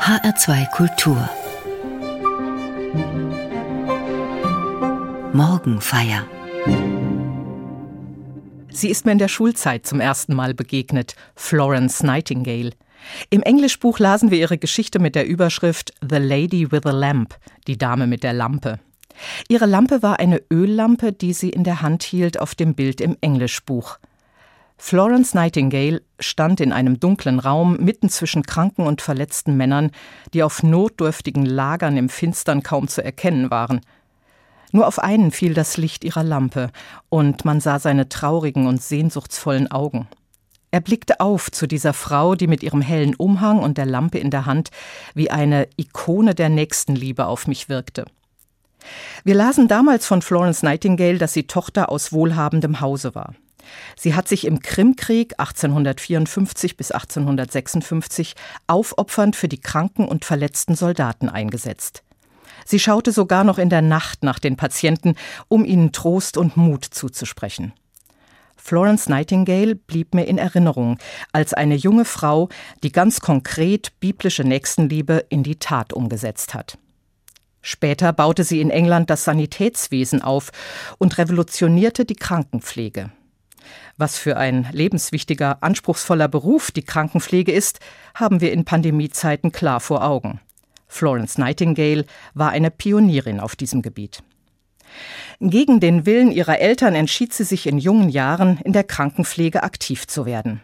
HR2 Kultur Morgenfeier Sie ist mir in der Schulzeit zum ersten Mal begegnet, Florence Nightingale. Im Englischbuch lasen wir ihre Geschichte mit der Überschrift The Lady with a Lamp, die Dame mit der Lampe. Ihre Lampe war eine Öllampe, die sie in der Hand hielt auf dem Bild im Englischbuch. Florence Nightingale stand in einem dunklen Raum mitten zwischen kranken und verletzten Männern, die auf notdürftigen Lagern im Finstern kaum zu erkennen waren. Nur auf einen fiel das Licht ihrer Lampe, und man sah seine traurigen und sehnsuchtsvollen Augen. Er blickte auf zu dieser Frau, die mit ihrem hellen Umhang und der Lampe in der Hand wie eine Ikone der Nächstenliebe auf mich wirkte. Wir lasen damals von Florence Nightingale, dass sie Tochter aus wohlhabendem Hause war. Sie hat sich im Krimkrieg 1854 bis 1856 aufopfernd für die kranken und verletzten Soldaten eingesetzt. Sie schaute sogar noch in der Nacht nach den Patienten, um ihnen Trost und Mut zuzusprechen. Florence Nightingale blieb mir in Erinnerung als eine junge Frau, die ganz konkret biblische Nächstenliebe in die Tat umgesetzt hat. Später baute sie in England das Sanitätswesen auf und revolutionierte die Krankenpflege. Was für ein lebenswichtiger, anspruchsvoller Beruf die Krankenpflege ist, haben wir in Pandemiezeiten klar vor Augen. Florence Nightingale war eine Pionierin auf diesem Gebiet. Gegen den Willen ihrer Eltern entschied sie sich in jungen Jahren, in der Krankenpflege aktiv zu werden.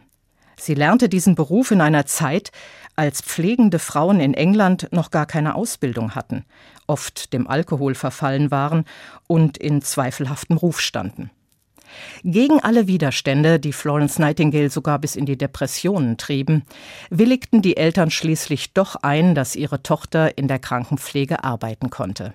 Sie lernte diesen Beruf in einer Zeit, als pflegende Frauen in England noch gar keine Ausbildung hatten, oft dem Alkohol verfallen waren und in zweifelhaftem Ruf standen. Gegen alle Widerstände, die Florence Nightingale sogar bis in die Depressionen trieben, willigten die Eltern schließlich doch ein, dass ihre Tochter in der Krankenpflege arbeiten konnte.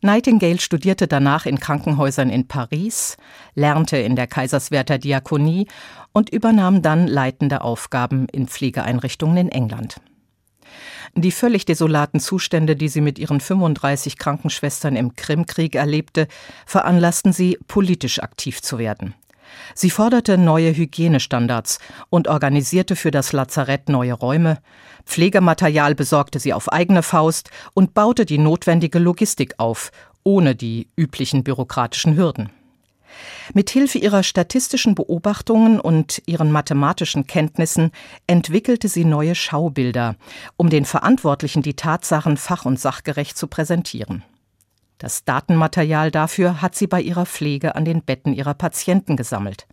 Nightingale studierte danach in Krankenhäusern in Paris, lernte in der Kaiserswerther Diakonie und übernahm dann leitende Aufgaben in Pflegeeinrichtungen in England. Die völlig desolaten Zustände, die sie mit ihren 35 Krankenschwestern im Krimkrieg erlebte, veranlassten sie, politisch aktiv zu werden. Sie forderte neue Hygienestandards und organisierte für das Lazarett neue Räume, Pflegematerial besorgte sie auf eigene Faust und baute die notwendige Logistik auf, ohne die üblichen bürokratischen Hürden. Mithilfe ihrer statistischen Beobachtungen und ihren mathematischen Kenntnissen entwickelte sie neue Schaubilder, um den Verantwortlichen die Tatsachen fach- und sachgerecht zu präsentieren. Das Datenmaterial dafür hat sie bei ihrer Pflege an den Betten ihrer Patienten gesammelt.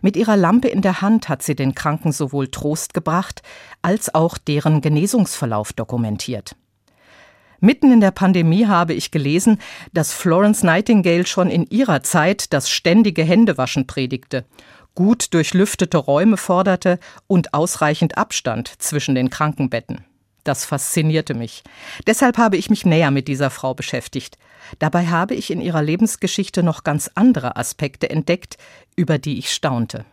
Mit ihrer Lampe in der Hand hat sie den Kranken sowohl Trost gebracht, als auch deren Genesungsverlauf dokumentiert. Mitten in der Pandemie habe ich gelesen, dass Florence Nightingale schon in ihrer Zeit das ständige Händewaschen predigte, gut durchlüftete Räume forderte und ausreichend Abstand zwischen den Krankenbetten. Das faszinierte mich. Deshalb habe ich mich näher mit dieser Frau beschäftigt. Dabei habe ich in ihrer Lebensgeschichte noch ganz andere Aspekte entdeckt, über die ich staunte.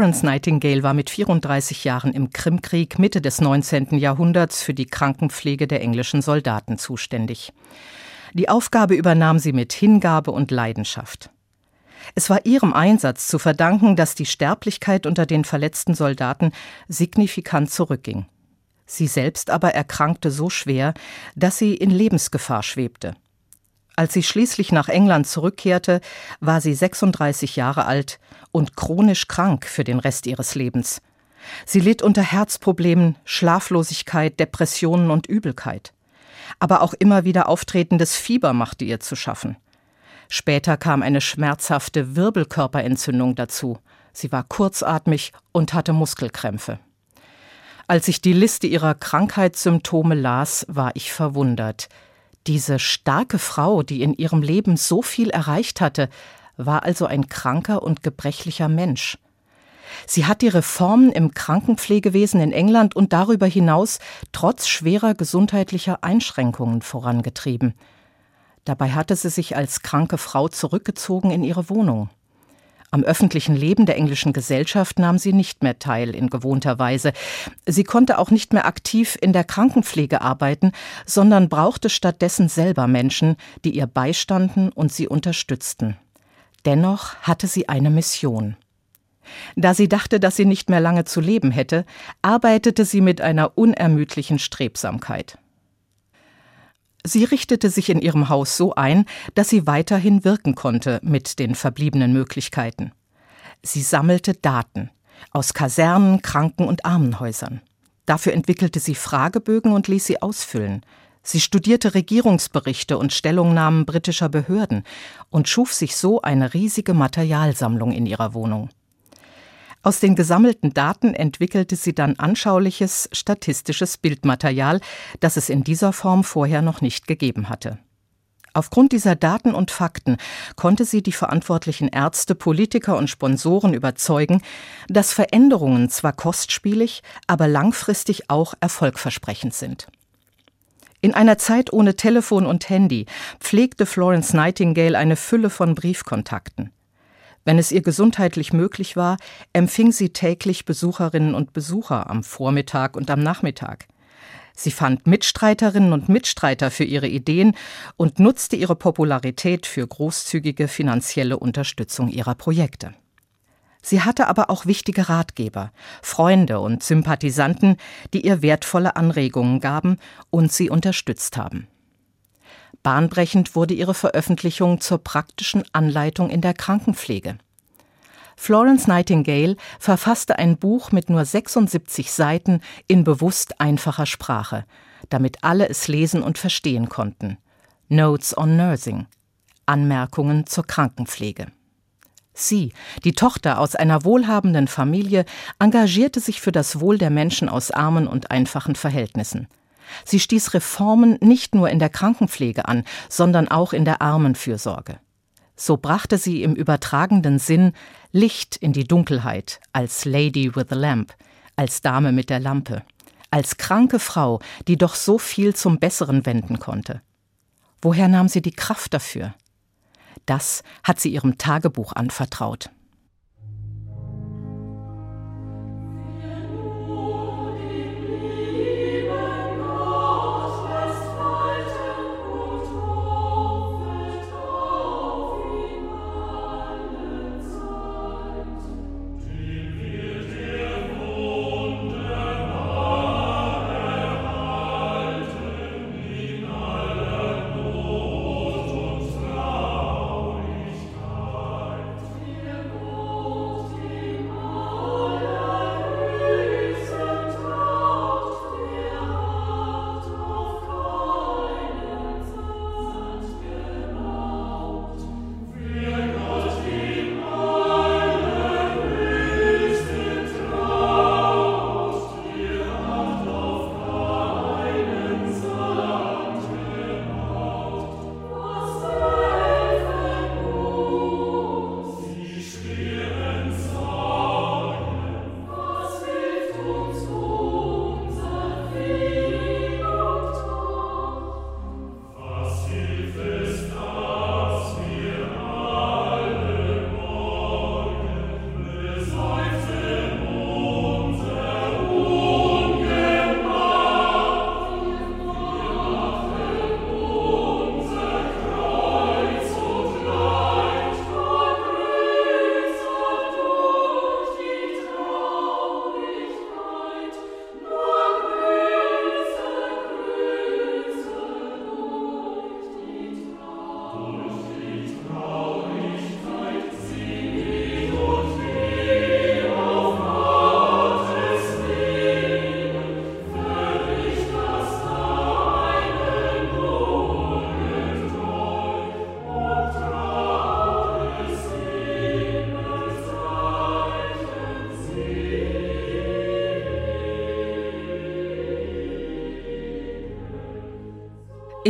Florence Nightingale war mit 34 Jahren im Krimkrieg Mitte des 19. Jahrhunderts für die Krankenpflege der englischen Soldaten zuständig. Die Aufgabe übernahm sie mit Hingabe und Leidenschaft. Es war ihrem Einsatz zu verdanken, dass die Sterblichkeit unter den verletzten Soldaten signifikant zurückging. Sie selbst aber erkrankte so schwer, dass sie in Lebensgefahr schwebte. Als sie schließlich nach England zurückkehrte, war sie 36 Jahre alt und chronisch krank für den Rest ihres Lebens. Sie litt unter Herzproblemen, Schlaflosigkeit, Depressionen und Übelkeit. Aber auch immer wieder auftretendes Fieber machte ihr zu schaffen. Später kam eine schmerzhafte Wirbelkörperentzündung dazu. Sie war kurzatmig und hatte Muskelkrämpfe. Als ich die Liste ihrer Krankheitssymptome las, war ich verwundert. Diese starke Frau, die in ihrem Leben so viel erreicht hatte, war also ein kranker und gebrechlicher Mensch. Sie hat die Reformen im Krankenpflegewesen in England und darüber hinaus trotz schwerer gesundheitlicher Einschränkungen vorangetrieben. Dabei hatte sie sich als kranke Frau zurückgezogen in ihre Wohnung. Am öffentlichen Leben der englischen Gesellschaft nahm sie nicht mehr teil in gewohnter Weise. Sie konnte auch nicht mehr aktiv in der Krankenpflege arbeiten, sondern brauchte stattdessen selber Menschen, die ihr beistanden und sie unterstützten. Dennoch hatte sie eine Mission. Da sie dachte, dass sie nicht mehr lange zu leben hätte, arbeitete sie mit einer unermüdlichen Strebsamkeit. Sie richtete sich in ihrem Haus so ein, dass sie weiterhin wirken konnte mit den verbliebenen Möglichkeiten. Sie sammelte Daten aus Kasernen, Kranken- und Armenhäusern. Dafür entwickelte sie Fragebögen und ließ sie ausfüllen. Sie studierte Regierungsberichte und Stellungnahmen britischer Behörden und schuf sich so eine riesige Materialsammlung in ihrer Wohnung. Aus den gesammelten Daten entwickelte sie dann anschauliches statistisches Bildmaterial, das es in dieser Form vorher noch nicht gegeben hatte. Aufgrund dieser Daten und Fakten konnte sie die verantwortlichen Ärzte, Politiker und Sponsoren überzeugen, dass Veränderungen zwar kostspielig, aber langfristig auch erfolgversprechend sind. In einer Zeit ohne Telefon und Handy pflegte Florence Nightingale eine Fülle von Briefkontakten. Wenn es ihr gesundheitlich möglich war, empfing sie täglich Besucherinnen und Besucher am Vormittag und am Nachmittag. Sie fand Mitstreiterinnen und Mitstreiter für ihre Ideen und nutzte ihre Popularität für großzügige finanzielle Unterstützung ihrer Projekte. Sie hatte aber auch wichtige Ratgeber, Freunde und Sympathisanten, die ihr wertvolle Anregungen gaben und sie unterstützt haben. Bahnbrechend wurde ihre Veröffentlichung zur praktischen Anleitung in der Krankenpflege. Florence Nightingale verfasste ein Buch mit nur 76 Seiten in bewusst einfacher Sprache, damit alle es lesen und verstehen konnten. Notes on Nursing Anmerkungen zur Krankenpflege. Sie, die Tochter aus einer wohlhabenden Familie, engagierte sich für das Wohl der Menschen aus armen und einfachen Verhältnissen. Sie stieß Reformen nicht nur in der Krankenpflege an, sondern auch in der Armenfürsorge. So brachte sie im übertragenden Sinn Licht in die Dunkelheit als Lady with the Lamp, als Dame mit der Lampe, als kranke Frau, die doch so viel zum Besseren wenden konnte. Woher nahm sie die Kraft dafür? Das hat sie ihrem Tagebuch anvertraut.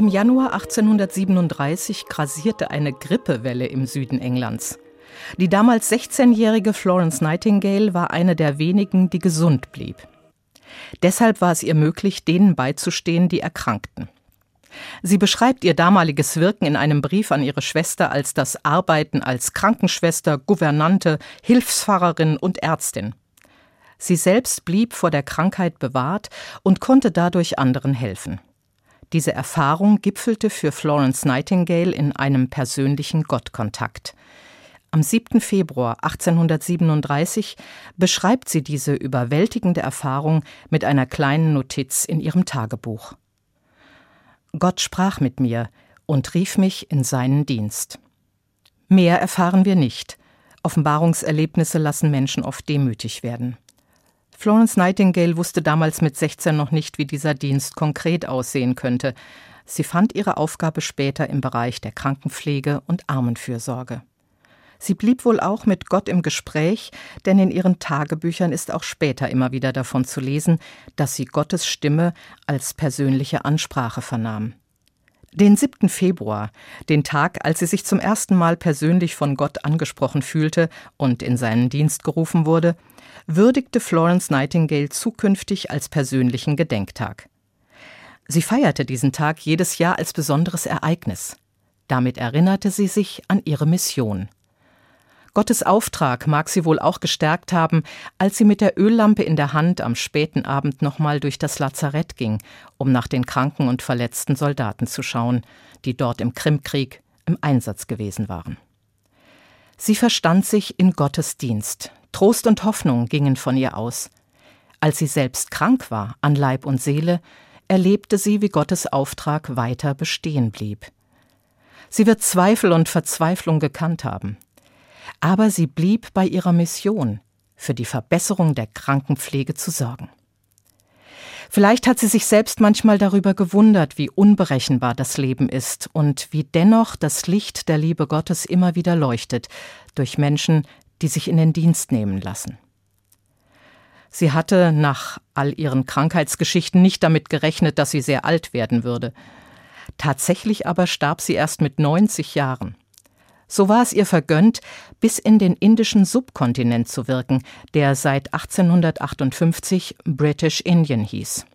Im Januar 1837 grassierte eine Grippewelle im Süden Englands. Die damals 16-jährige Florence Nightingale war eine der wenigen, die gesund blieb. Deshalb war es ihr möglich, denen beizustehen, die erkrankten. Sie beschreibt ihr damaliges Wirken in einem Brief an ihre Schwester als das Arbeiten als Krankenschwester, Gouvernante, Hilfspfarrerin und Ärztin. Sie selbst blieb vor der Krankheit bewahrt und konnte dadurch anderen helfen. Diese Erfahrung gipfelte für Florence Nightingale in einem persönlichen Gottkontakt. Am 7. Februar 1837 beschreibt sie diese überwältigende Erfahrung mit einer kleinen Notiz in ihrem Tagebuch. Gott sprach mit mir und rief mich in seinen Dienst. Mehr erfahren wir nicht. Offenbarungserlebnisse lassen Menschen oft demütig werden. Florence Nightingale wusste damals mit 16 noch nicht, wie dieser Dienst konkret aussehen könnte. Sie fand ihre Aufgabe später im Bereich der Krankenpflege und Armenfürsorge. Sie blieb wohl auch mit Gott im Gespräch, denn in ihren Tagebüchern ist auch später immer wieder davon zu lesen, dass sie Gottes Stimme als persönliche Ansprache vernahm. Den 7. Februar, den Tag, als sie sich zum ersten Mal persönlich von Gott angesprochen fühlte und in seinen Dienst gerufen wurde, würdigte Florence Nightingale zukünftig als persönlichen Gedenktag. Sie feierte diesen Tag jedes Jahr als besonderes Ereignis. Damit erinnerte sie sich an ihre Mission. Gottes Auftrag mag sie wohl auch gestärkt haben, als sie mit der Öllampe in der Hand am späten Abend nochmal durch das Lazarett ging, um nach den kranken und verletzten Soldaten zu schauen, die dort im Krimkrieg im Einsatz gewesen waren. Sie verstand sich in Gottes Dienst, Trost und Hoffnung gingen von ihr aus. Als sie selbst krank war, an Leib und Seele, erlebte sie, wie Gottes Auftrag weiter bestehen blieb. Sie wird Zweifel und Verzweiflung gekannt haben. Aber sie blieb bei ihrer Mission, für die Verbesserung der Krankenpflege zu sorgen. Vielleicht hat sie sich selbst manchmal darüber gewundert, wie unberechenbar das Leben ist und wie dennoch das Licht der Liebe Gottes immer wieder leuchtet durch Menschen, die sich in den Dienst nehmen lassen. Sie hatte nach all ihren Krankheitsgeschichten nicht damit gerechnet, dass sie sehr alt werden würde. Tatsächlich aber starb sie erst mit 90 Jahren. So war es ihr vergönnt, bis in den indischen Subkontinent zu wirken, der seit 1858 British Indian hieß.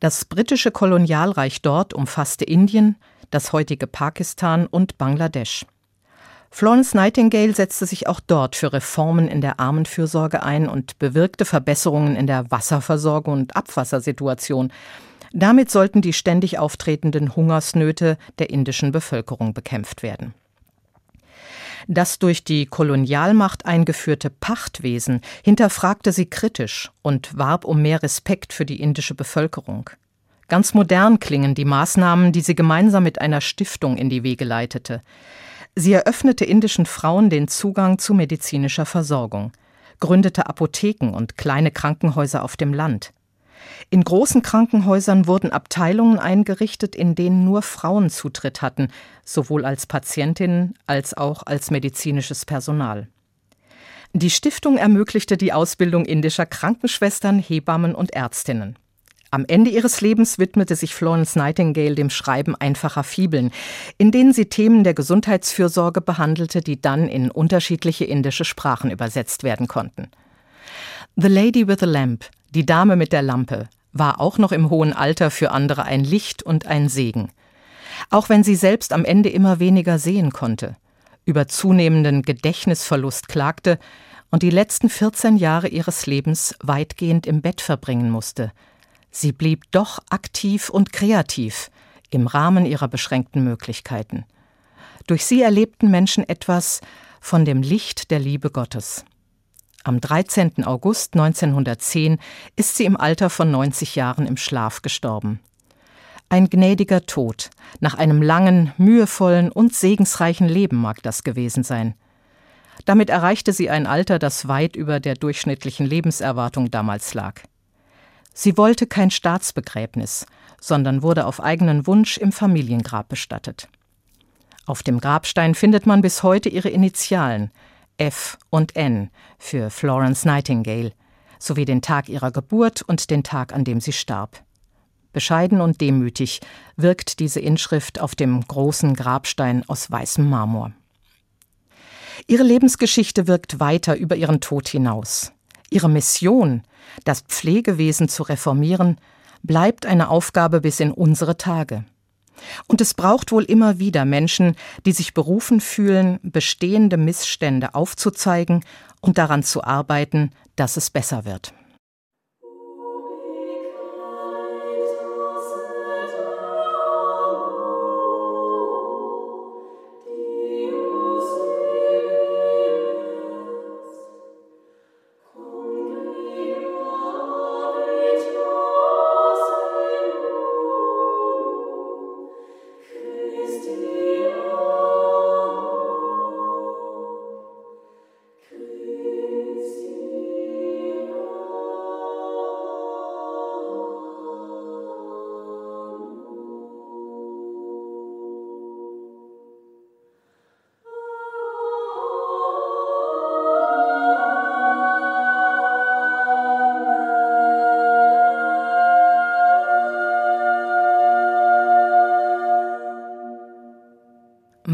Das britische Kolonialreich dort umfasste Indien, das heutige Pakistan und Bangladesch. Florence Nightingale setzte sich auch dort für Reformen in der Armenfürsorge ein und bewirkte Verbesserungen in der Wasserversorgung und Abwassersituation. Damit sollten die ständig auftretenden Hungersnöte der indischen Bevölkerung bekämpft werden. Das durch die Kolonialmacht eingeführte Pachtwesen hinterfragte sie kritisch und warb um mehr Respekt für die indische Bevölkerung. Ganz modern klingen die Maßnahmen, die sie gemeinsam mit einer Stiftung in die Wege leitete. Sie eröffnete indischen Frauen den Zugang zu medizinischer Versorgung, gründete Apotheken und kleine Krankenhäuser auf dem Land. In großen Krankenhäusern wurden Abteilungen eingerichtet, in denen nur Frauen Zutritt hatten, sowohl als Patientinnen als auch als medizinisches Personal. Die Stiftung ermöglichte die Ausbildung indischer Krankenschwestern, Hebammen und Ärztinnen. Am Ende ihres Lebens widmete sich Florence Nightingale dem Schreiben einfacher Fibeln, in denen sie Themen der Gesundheitsfürsorge behandelte, die dann in unterschiedliche indische Sprachen übersetzt werden konnten. The Lady with the Lamp, die Dame mit der Lampe, war auch noch im hohen Alter für andere ein Licht und ein Segen. Auch wenn sie selbst am Ende immer weniger sehen konnte, über zunehmenden Gedächtnisverlust klagte und die letzten 14 Jahre ihres Lebens weitgehend im Bett verbringen musste – Sie blieb doch aktiv und kreativ im Rahmen ihrer beschränkten Möglichkeiten. Durch sie erlebten Menschen etwas von dem Licht der Liebe Gottes. Am 13. August 1910 ist sie im Alter von 90 Jahren im Schlaf gestorben. Ein gnädiger Tod, nach einem langen, mühevollen und segensreichen Leben mag das gewesen sein. Damit erreichte sie ein Alter, das weit über der durchschnittlichen Lebenserwartung damals lag. Sie wollte kein Staatsbegräbnis, sondern wurde auf eigenen Wunsch im Familiengrab bestattet. Auf dem Grabstein findet man bis heute ihre Initialen F und N für Florence Nightingale sowie den Tag ihrer Geburt und den Tag, an dem sie starb. Bescheiden und demütig wirkt diese Inschrift auf dem großen Grabstein aus weißem Marmor. Ihre Lebensgeschichte wirkt weiter über ihren Tod hinaus. Ihre Mission, das Pflegewesen zu reformieren, bleibt eine Aufgabe bis in unsere Tage. Und es braucht wohl immer wieder Menschen, die sich berufen fühlen, bestehende Missstände aufzuzeigen und daran zu arbeiten, dass es besser wird.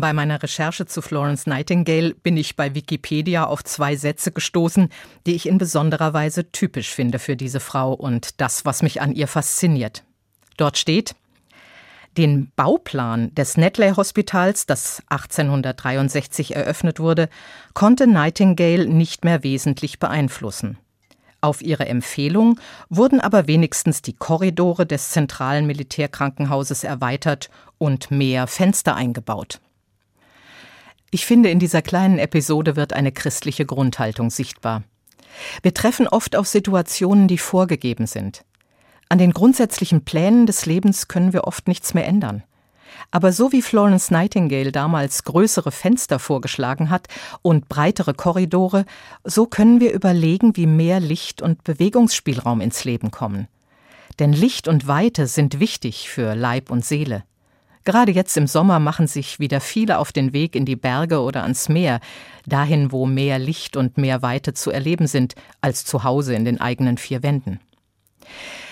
Bei meiner Recherche zu Florence Nightingale bin ich bei Wikipedia auf zwei Sätze gestoßen, die ich in besonderer Weise typisch finde für diese Frau und das, was mich an ihr fasziniert. Dort steht, den Bauplan des Netley Hospitals, das 1863 eröffnet wurde, konnte Nightingale nicht mehr wesentlich beeinflussen. Auf ihre Empfehlung wurden aber wenigstens die Korridore des zentralen Militärkrankenhauses erweitert und mehr Fenster eingebaut. Ich finde, in dieser kleinen Episode wird eine christliche Grundhaltung sichtbar. Wir treffen oft auf Situationen, die vorgegeben sind. An den grundsätzlichen Plänen des Lebens können wir oft nichts mehr ändern. Aber so wie Florence Nightingale damals größere Fenster vorgeschlagen hat und breitere Korridore, so können wir überlegen, wie mehr Licht und Bewegungsspielraum ins Leben kommen. Denn Licht und Weite sind wichtig für Leib und Seele. Gerade jetzt im Sommer machen sich wieder viele auf den Weg in die Berge oder ans Meer, dahin, wo mehr Licht und mehr Weite zu erleben sind, als zu Hause in den eigenen vier Wänden.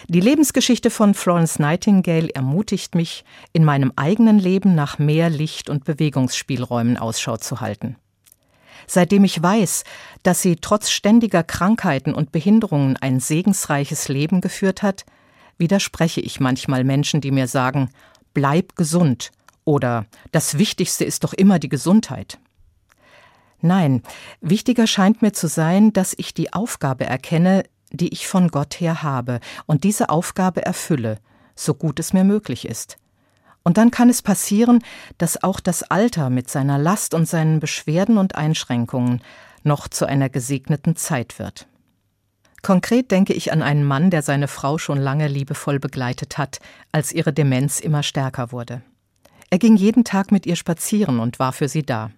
Die Lebensgeschichte von Florence Nightingale ermutigt mich, in meinem eigenen Leben nach mehr Licht und Bewegungsspielräumen Ausschau zu halten. Seitdem ich weiß, dass sie trotz ständiger Krankheiten und Behinderungen ein segensreiches Leben geführt hat, widerspreche ich manchmal Menschen, die mir sagen, bleib gesund oder das Wichtigste ist doch immer die Gesundheit. Nein, wichtiger scheint mir zu sein, dass ich die Aufgabe erkenne, die ich von Gott her habe, und diese Aufgabe erfülle, so gut es mir möglich ist. Und dann kann es passieren, dass auch das Alter mit seiner Last und seinen Beschwerden und Einschränkungen noch zu einer gesegneten Zeit wird. Konkret denke ich an einen Mann, der seine Frau schon lange liebevoll begleitet hat, als ihre Demenz immer stärker wurde. Er ging jeden Tag mit ihr spazieren und war für sie da.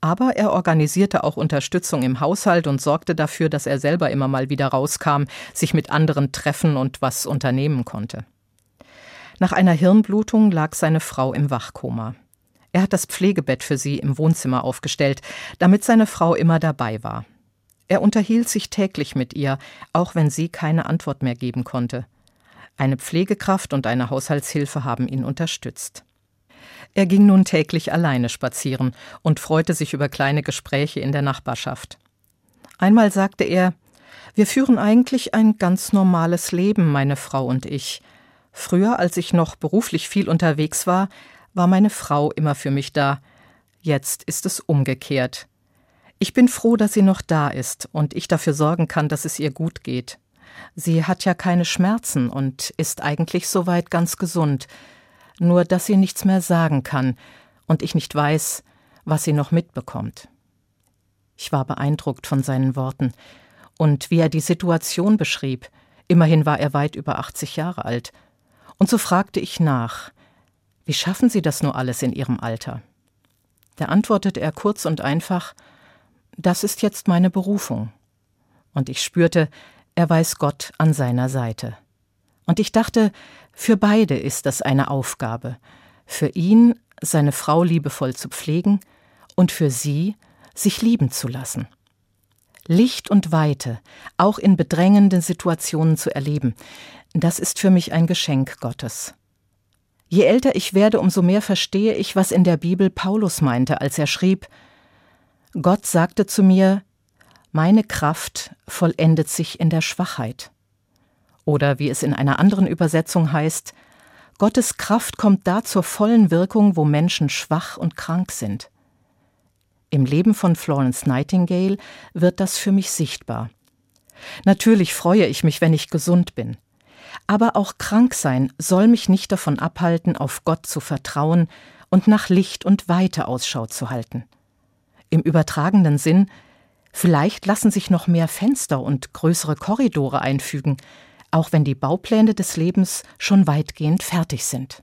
Aber er organisierte auch Unterstützung im Haushalt und sorgte dafür, dass er selber immer mal wieder rauskam, sich mit anderen treffen und was unternehmen konnte. Nach einer Hirnblutung lag seine Frau im Wachkoma. Er hat das Pflegebett für sie im Wohnzimmer aufgestellt, damit seine Frau immer dabei war. Er unterhielt sich täglich mit ihr, auch wenn sie keine Antwort mehr geben konnte. Eine Pflegekraft und eine Haushaltshilfe haben ihn unterstützt. Er ging nun täglich alleine spazieren und freute sich über kleine Gespräche in der Nachbarschaft. Einmal sagte er Wir führen eigentlich ein ganz normales Leben, meine Frau und ich. Früher, als ich noch beruflich viel unterwegs war, war meine Frau immer für mich da. Jetzt ist es umgekehrt. Ich bin froh, dass sie noch da ist und ich dafür sorgen kann, dass es ihr gut geht. Sie hat ja keine Schmerzen und ist eigentlich soweit ganz gesund, nur dass sie nichts mehr sagen kann und ich nicht weiß, was sie noch mitbekommt. Ich war beeindruckt von seinen Worten und wie er die Situation beschrieb. Immerhin war er weit über 80 Jahre alt. Und so fragte ich nach, wie schaffen Sie das nur alles in Ihrem Alter? Da antwortete er kurz und einfach, das ist jetzt meine Berufung. Und ich spürte, er weiß Gott an seiner Seite. Und ich dachte, für beide ist das eine Aufgabe. Für ihn, seine Frau liebevoll zu pflegen und für sie, sich lieben zu lassen. Licht und Weite, auch in bedrängenden Situationen zu erleben. Das ist für mich ein Geschenk Gottes. Je älter ich werde, umso mehr verstehe ich, was in der Bibel Paulus meinte, als er schrieb Gott sagte zu mir, meine Kraft vollendet sich in der Schwachheit. Oder wie es in einer anderen Übersetzung heißt, Gottes Kraft kommt da zur vollen Wirkung, wo Menschen schwach und krank sind. Im Leben von Florence Nightingale wird das für mich sichtbar. Natürlich freue ich mich, wenn ich gesund bin. Aber auch krank sein soll mich nicht davon abhalten, auf Gott zu vertrauen und nach Licht und Weite Ausschau zu halten. Im übertragenen Sinn, vielleicht lassen sich noch mehr Fenster und größere Korridore einfügen, auch wenn die Baupläne des Lebens schon weitgehend fertig sind.